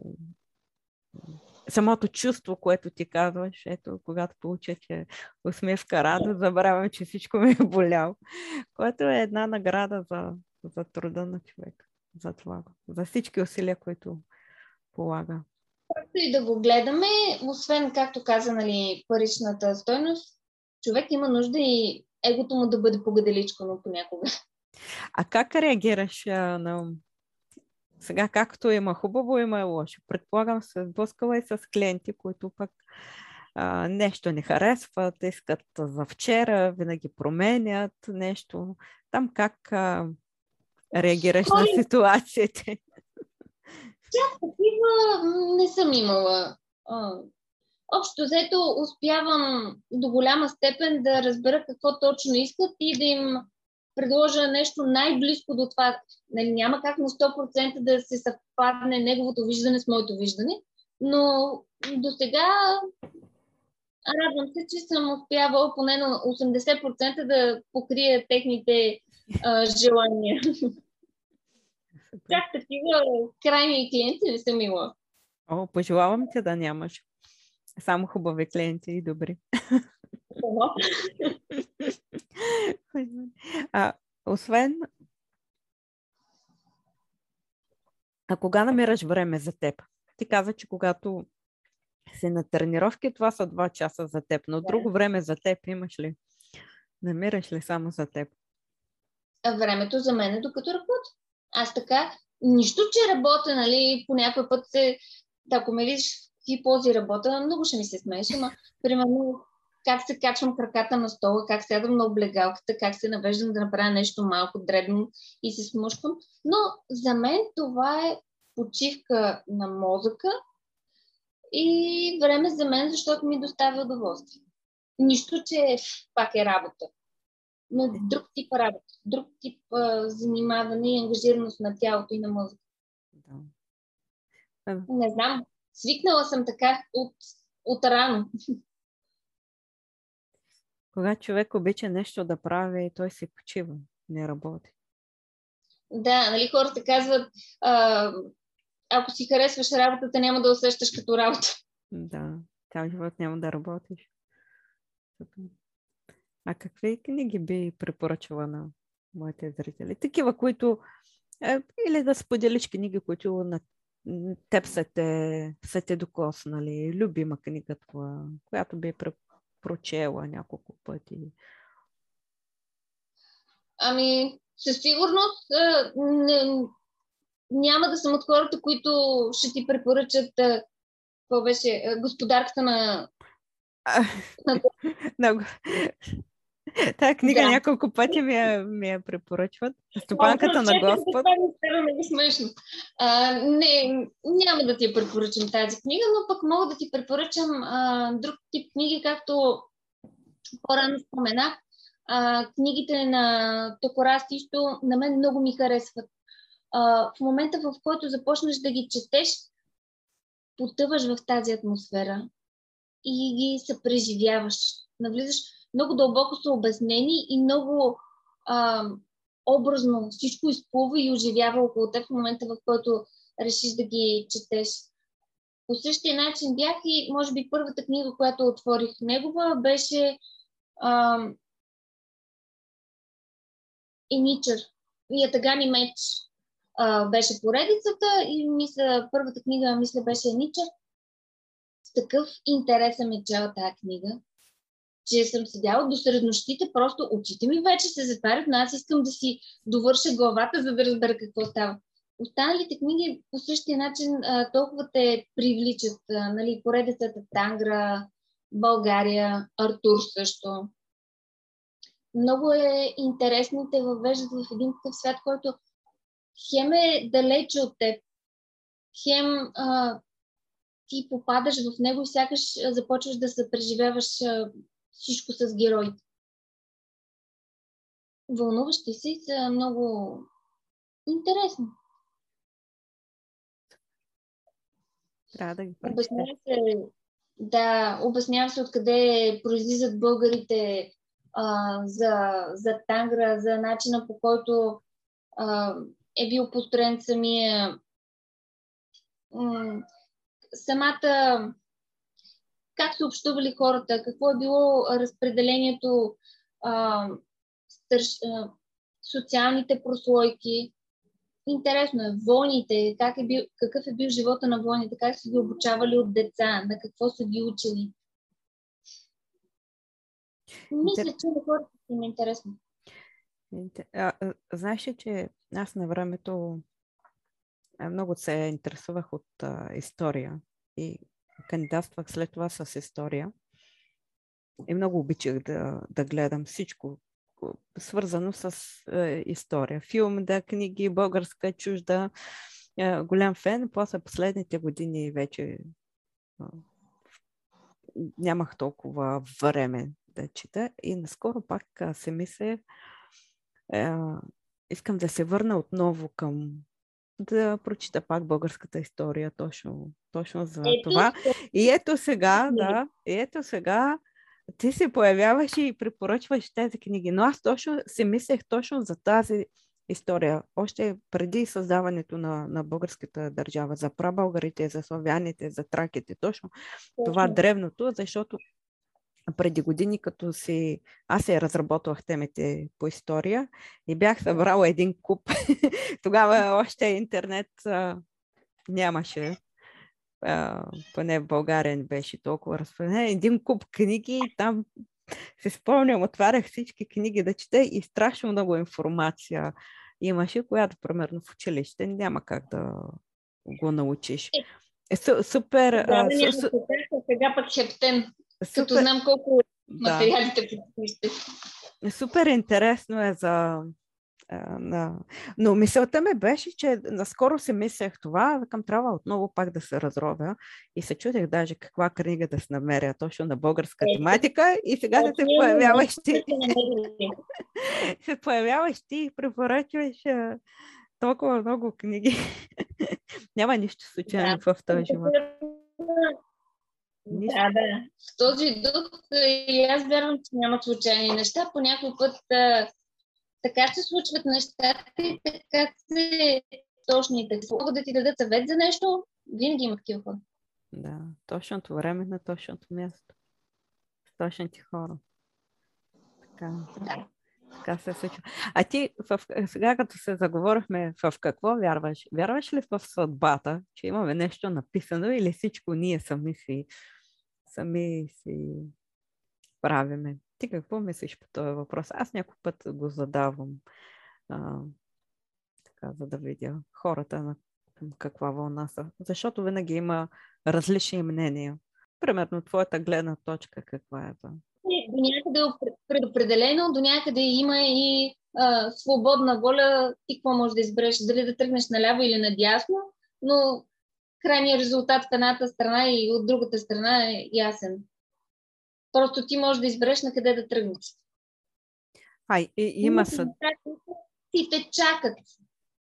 самото чувство, което ти казваш, ето, когато получа че усмивка, радост, забравям, че всичко ми е болял, което е една награда за, за труда на човек, за това, за всички усилия, които полага. Както и да го гледаме, освен, както каза, нали, паричната стойност, човек има нужда и егото му да бъде погаделичко, понякога. А как реагираш а, на сега, както има хубаво, има и лошо. Предполагам, се сблъскала и с клиенти, които пък а, нещо не харесват, искат за вчера, винаги променят нещо. Там как а, реагираш Кой? на ситуациите? Тя такива не съм имала. Общо взето успявам до голяма степен да разбера какво точно искат и да им предложа нещо най-близко до това. Нали, няма как на 100% да се съвпадне неговото виждане с моето виждане, но до сега радвам се, че съм успявала поне на 80% да покрия техните а, желания. Как такива крайни клиенти не съм имала. О, пожелавам ти да нямаш. Само хубави клиенти и добри. а, освен а кога намираш време за теб? Ти каза, че когато си на тренировки, това са два часа за теб, но да. друго време за теб имаш ли? Намираш ли само за теб? Времето за мен е докато работя. Аз така, нищо, че работя, нали, по някой път се, ако ме видиш какви пози работя, много ще ми се смееше, но примерно как се качвам краката на стола, как сядам на облегалката, как се навеждам да направя нещо малко дребно и се смушквам. Но за мен това е почивка на мозъка и време за мен, защото ми доставя удоволствие. Нищо, че пак е работа. Но друг тип работа, друг тип а, занимаване и ангажираност на тялото и на мозъка. Да. Не знам. Свикнала съм така от, от рано. Когато човек обича нещо да прави, той се почива, не работи. Да, нали хората казват, а, ако си харесваш работата, няма да усещаш като работа. Да, цял живот няма да работиш. А какви книги би препоръчала на моите зрители? Такива, които е, или да споделиш книги, които на теб са те, са те докоснали, любима книга това, която би прочела няколко пъти? Ами, със сигурност не, няма да съм от хората, които ще ти препоръчат какво беше, господарката на... Много. Тая книга да. няколко пъти ми я, ми я препоръчват. Стопанката на Господ. Това е смешно. А, не, няма да ти я препоръчам тази книга, но пък мога да ти препоръчам а, друг тип книги, както по-рано споменах. А, книгите на Токора Стишто на мен много ми харесват. А, в момента, в който започнеш да ги четеш, потъваш в тази атмосфера и ги съпреживяваш. Навлизаш много дълбоко са обяснени и много а, образно всичко изплува и оживява около теб в момента, в който решиш да ги четеш. По същия начин бях и, може би, първата книга, която отворих негова, беше а, Еничър. Ятагани меч а, беше поредицата и мисля, първата книга, мисля, беше Еничър. С такъв интерес съм е чела тази книга че съм седяла до среднощите, просто очите ми вече се затварят, но аз искам да си довърша главата, за да разбера какво става. Останалите книги по същия начин а, толкова те привличат. А, нали, поредицата Тангра, България, Артур също. Много е интересно те въвеждат в един такъв свят, който хем е далече от теб, хем а, ти попадаш в него и сякаш започваш да се преживяваш всичко с героите. Вълнуващи се са много интересни. Трябва да ги Обяснява се, да, обяснява се откъде произлизат българите а, за, за Тангра, за начина по който а, е бил построен самия самата как са общували хората, какво е било разпределението, а, стърж, а, социалните прослойки. Интересно е, войните, как е бил, какъв е бил живота на войните, как са ги обучавали от деца, на какво са ги учили. Мисля, че на хората им е интересно. А, а, знаеш ли, че аз на времето много се интересувах от а, история и кандидатствах след това с история. И много обичах да, да гледам всичко, свързано с е, история. Филм, да, книги, българска, чужда. Е, голям фен. После последните години вече е, нямах толкова време да чета. И наскоро пак се мисля, е, искам да се върна отново към да прочита пак българската история, точно, точно за ето, това. И ето сега, да, и ето сега ти се появяваш и препоръчваш тези книги. Но аз точно си мислех точно за тази история. Още преди създаването на, на българската държава, за прабългарите, за славяните, за траките. Точно, точно. това древното, защото преди години, като си... Аз се разработвах темите по история и бях събрала един куп. Тогава още интернет а, нямаше. А, поне в България не беше толкова разпространен. Един куп книги и там се спомням, отварях всички книги да чета и страшно много информация имаше, която, примерно, в училище няма как да го научиш. Е, супер. Да, а, су, сега пък хептен. Супер... Като знам колко материалите да. Супер интересно е за... На... Но мисълта ми беше, че наскоро си мислех това, към трябва отново пак да се разровя и се чудех даже каква книга да се намеря точно на българска е, тематика и сега да се появяваш ти. се появяваш ти и препоръчваш толкова много книги. Няма нищо случайно в този живот. Да, да. В този дух и аз вярвам, че нямат случайни неща. По някой път а, така се случват нещата и така се точните. Могат да ти дадат съвет за нещо, винаги има такива хора. Да, точното време на точното място. С точните хора. Така. Да. Така се случва. А ти в, сега, като се заговорихме, в какво вярваш? Вярваш ли в съдбата, че имаме нещо написано или всичко ние сами си сами си правиме. Ти какво мислиш по този въпрос? Аз някой път го задавам, а, така, за да видя хората на каква вълна са. Защото винаги има различни мнения. Примерно, твоята гледна точка каква е? Ба? До някъде е предопределено, до някъде има и а, свободна воля. Ти какво можеш да избереш? Дали да тръгнеш наляво или надясно, но крайният резултат в едната страна и от другата страна е ясен. Просто ти можеш да избереш на къде да тръгнеш. Ай, и, има съд. Ти те чакат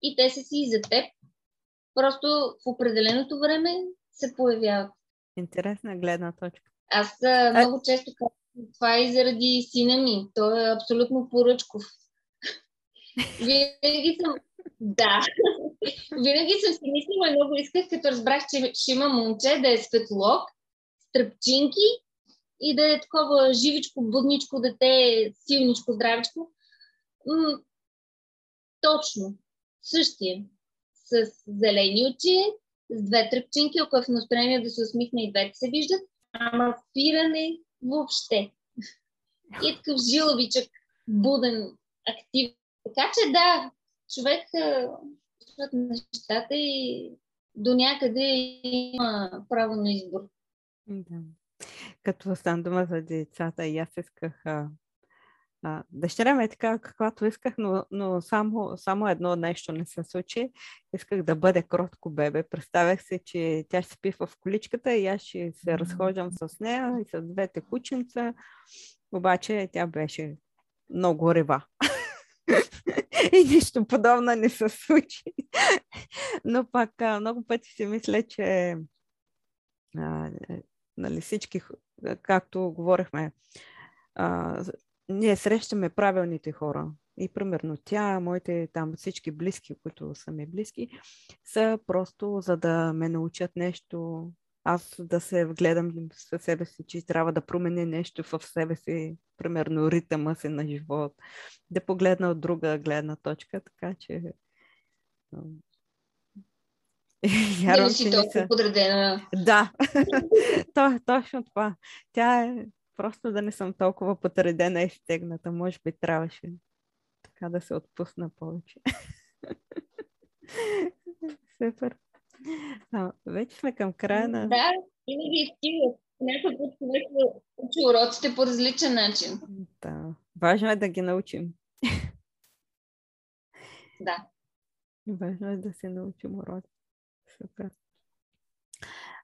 и те са си за теб. Просто в определеното време се появяват. Интересна гледна точка. Аз а... много често казвам, това е и заради сина ми. Той е абсолютно поръчков. Винаги съм... Да. Винаги съм си мислила, много исках, като разбрах, че ще има момче да е светлок, стръпчинки и да е такова живичко, будничко дете, силничко, здравичко. М- точно. Същия. С зелени очи, с две тръпчинки, ако е в настроение да се усмихне и двете се виждат, ама спиране въобще. И е такъв жиловичък, буден, активен. Така че да, човек случват нещата и до някъде има право на избор. Да. Като стан дума за децата, и аз исках а, а, дъщеря ми е така, каквато исках, но, но само, само едно нещо не се случи. Исках да бъде кротко бебе. Представях се, че тя ще спи в количката и аз ще се разхождам с нея и с двете кученца. Обаче тя беше много рева. и нищо подобно не се случи. Но пак много пъти си мисля, че а, нали, всички, както говорихме, а, ние срещаме правилните хора. И примерно тя, моите там всички близки, които са ми близки, са просто за да ме научат нещо аз да се вгледам със себе си, че трябва да променя нещо в себе си, примерно ритъма си на живот, да погледна от друга гледна точка, така че Вярвам, че не са... подредена. Да, То, точно това. Тя е просто да не съм толкова подредена и стегната. Може би трябваше така да се отпусна повече. Супер. А, вече сме към края на... Да, винаги стига. Някой път човек учи уроците по различен начин. Да. Важно е да ги научим. Да. Важно е да се научим уроци. Супер.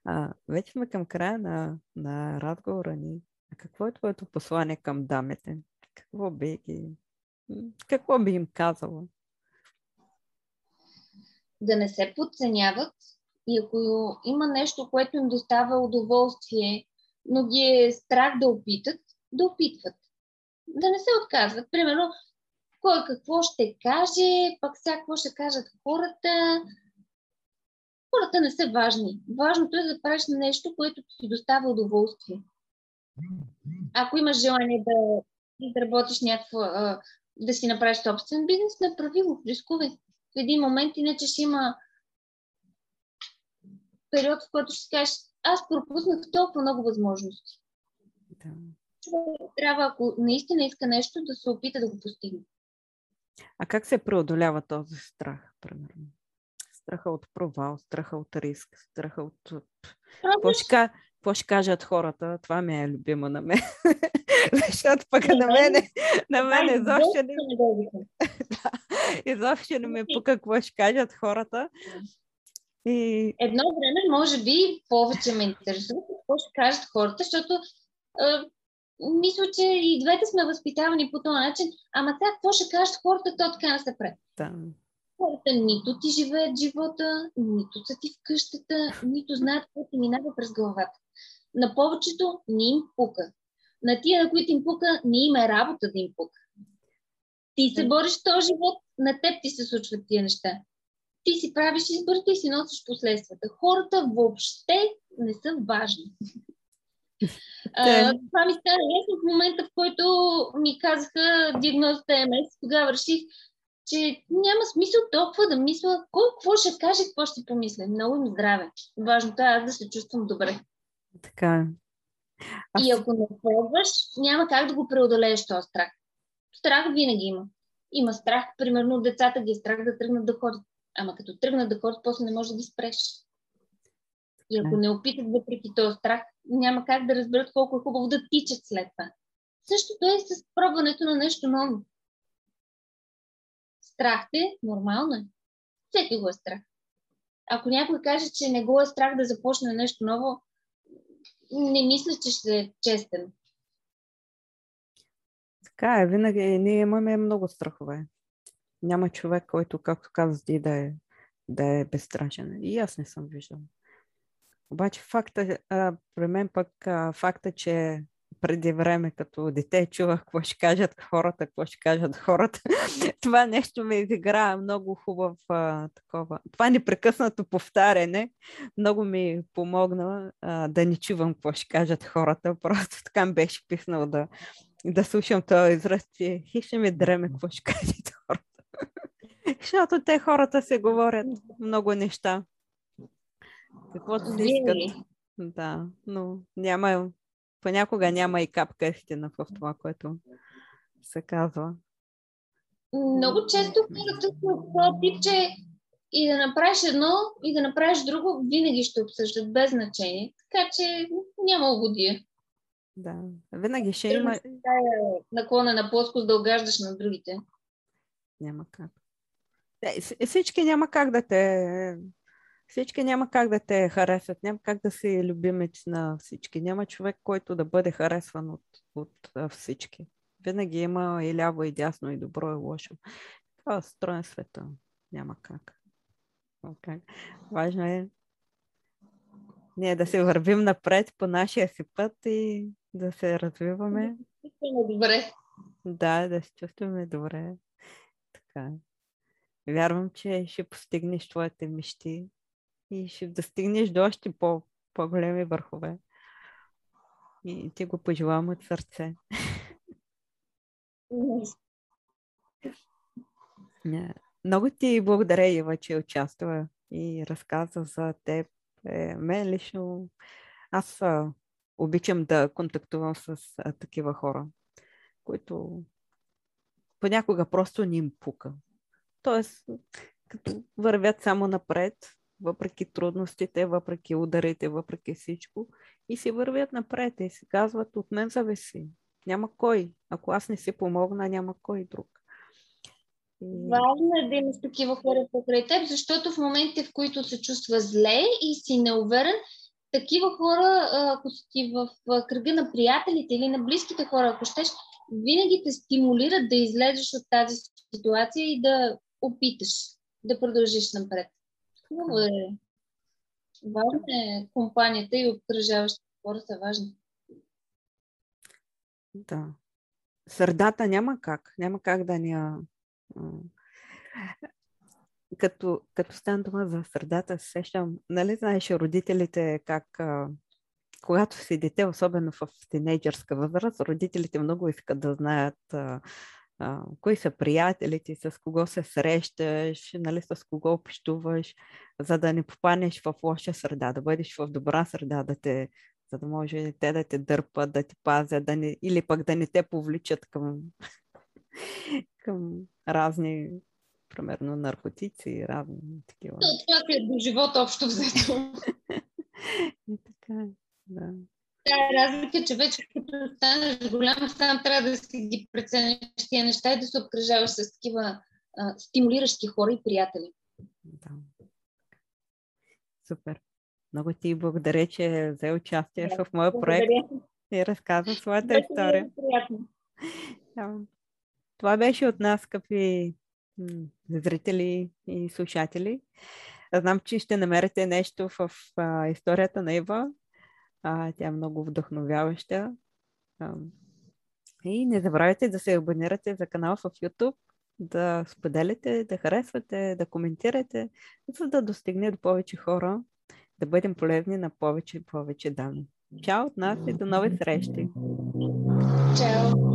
А, вече сме към края на, на разговора ни. А какво е твоето послание към дамите? Какво би ги... Какво би им казала? Да не се подценяват и ако има нещо, което им достава удоволствие, но ги е страх да опитат, да опитват. Да не се отказват. Примерно, кой какво ще каже, пък сега какво ще кажат хората, Хората не са важни. Важното е да правиш нещо, което ти доставя удоволствие. Ако имаш желание да изработиш някакво, да си направиш собствен бизнес, направи го, рискувай. Един момент, иначе ще има период, в който ще кажеш, аз пропуснах толкова много възможности. Да. Човек трябва, ако наистина иска нещо, да се опита да го постигне. А как се преодолява този страх, примерно? страха от провал, страха от риск, страха от... Какво ще, какво ще кажат хората? Това ми е любимо на мен. Защото пък на мен, на мен изобщо не... да, изобщо не ме по какво ще кажат хората. И... Едно време, може би, повече ме интересува какво ще кажат хората, защото а, мисля, че и двете сме възпитавани по този начин. Ама сега какво ще кажат хората, то така не се пред. Да. Хората нито ти живеят живота, нито са ти в къщата, нито знаят какво ти минава през главата. На повечето не им пука. На тия, на които им пука, не има е работа да им пука. Ти се бориш този живот, на теб ти се случват тия неща. Ти си правиш избор, ти си носиш последствията. Хората въобще не са важни. А, това ми стана ясно в момента, в който ми казаха диагнозата МС. Тогава реших, че няма смисъл толкова да мисля кой какво ще каже, какво ще помисля. Много им здраве. Важното е аз да се чувствам добре. Така е. Аз... И ако не пробваш, няма как да го преодолееш този страх. Страх винаги има. Има страх, примерно децата ги е страх да тръгнат да ходят. Ама като тръгнат да ходят, после не може да ги спреш. И ако не опитат въпреки този страх, няма как да разберат колко е хубаво да тичат след това. Същото е с пробването на нещо ново. Страх те, нормално е. Всеки го е страх. Ако някой каже, че не го е страх да започне нещо ново, не мисля, че ще е честен. Така е, винаги ние имаме много страхове. Няма човек, който, както каза ти, да е, да е безстрашен. И аз не съм виждал. Обаче факта, а, при мен пък а, факта, че преди време като дете чувах какво ще кажат хората, какво ще кажат хората. Това нещо ми изигра много хубав а, такова. Това непрекъснато повтаряне много ми помогна а, да не чувам какво ще кажат хората. Просто така ми беше писнал да, да слушам този израз, че ще ми дреме какво ще кажат хората. Защото те хората се говорят много неща. Каквото се искат. Да, но няма понякога няма и капка истина в това, което се казва. Много често хората са тип, че и да направиш едно, и да направиш друго, винаги ще обсъждат без значение. Така че няма угодия. Да, винаги ще има... Наклона на плоскост да огаждаш на другите. Няма как. Е, всички няма как да те всички няма как да те харесат, няма как да си любимец на всички. Няма човек, който да бъде харесван от, от всички. Винаги има и ляво, и дясно, и добро, и лошо. Това е строен света. Няма как. Okay. Важно е ние да се вървим напред по нашия си път и да се развиваме. Да добре. Да, да се чувстваме добре. Така. Вярвам, че ще постигнеш твоите мечти и ще достигнеш до още по, по-големи върхове. И ти го пожелавам от сърце. Много ти благодаря, Ива, че участва и разказа за теб. Е, мен лично аз а, обичам да контактувам с а, такива хора, които понякога просто ни им пука. Тоест, като вървят само напред, въпреки трудностите, въпреки ударите, въпреки всичко, и си вървят напред и си казват, от мен зависи. Няма кой. Ако аз не си помогна, няма кой друг. Важно е да имаш такива хора покрай теб, защото в моментите, в които се чувства зле и си неуверен, такива хора, ако си ти в кръга на приятелите или на близките хора, ако щеш, винаги те стимулират да излезеш от тази ситуация и да опиташ да продължиш напред. Хубаво е. Важно е компанията и обкръжаващите хора са важни. Да. Средата няма как. Няма как да ни като, като стана дума за средата, сещам, нали знаеш родителите как когато си дете, особено в тинейджърска възраст, родителите много искат да знаят а, а, кои са приятелите, с кого се срещаш, нали, с кого общуваш, за да не попаднеш в лоша среда, да бъдеш в добра среда, да те, за да може те да те дърпат, да ти пазят, да не, или пък да не те повличат към, към разни, примерно, наркотици, разни такива. Това е до живота общо взето. И така, да. Тая разлика, че вече като станеш голям, сам трябва да си ги преценеш тия неща и да се обкръжаваш с такива а, стимулиращи хора и приятели. Да. Супер. Много ти благодаря, че взе участие да, в моя проект и разказа своята да, история. Да. Това беше от нас, скъпи зрители и слушатели. Знам, че ще намерите нещо в а, историята на Ива. А, тя е много вдъхновяваща. И не забравяйте да се абонирате за канала в YouTube, да споделяте, да харесвате, да коментирате, за да достигне до повече хора, да бъдем полезни на повече и повече данни. Чао от нас и до нови срещи! Чао!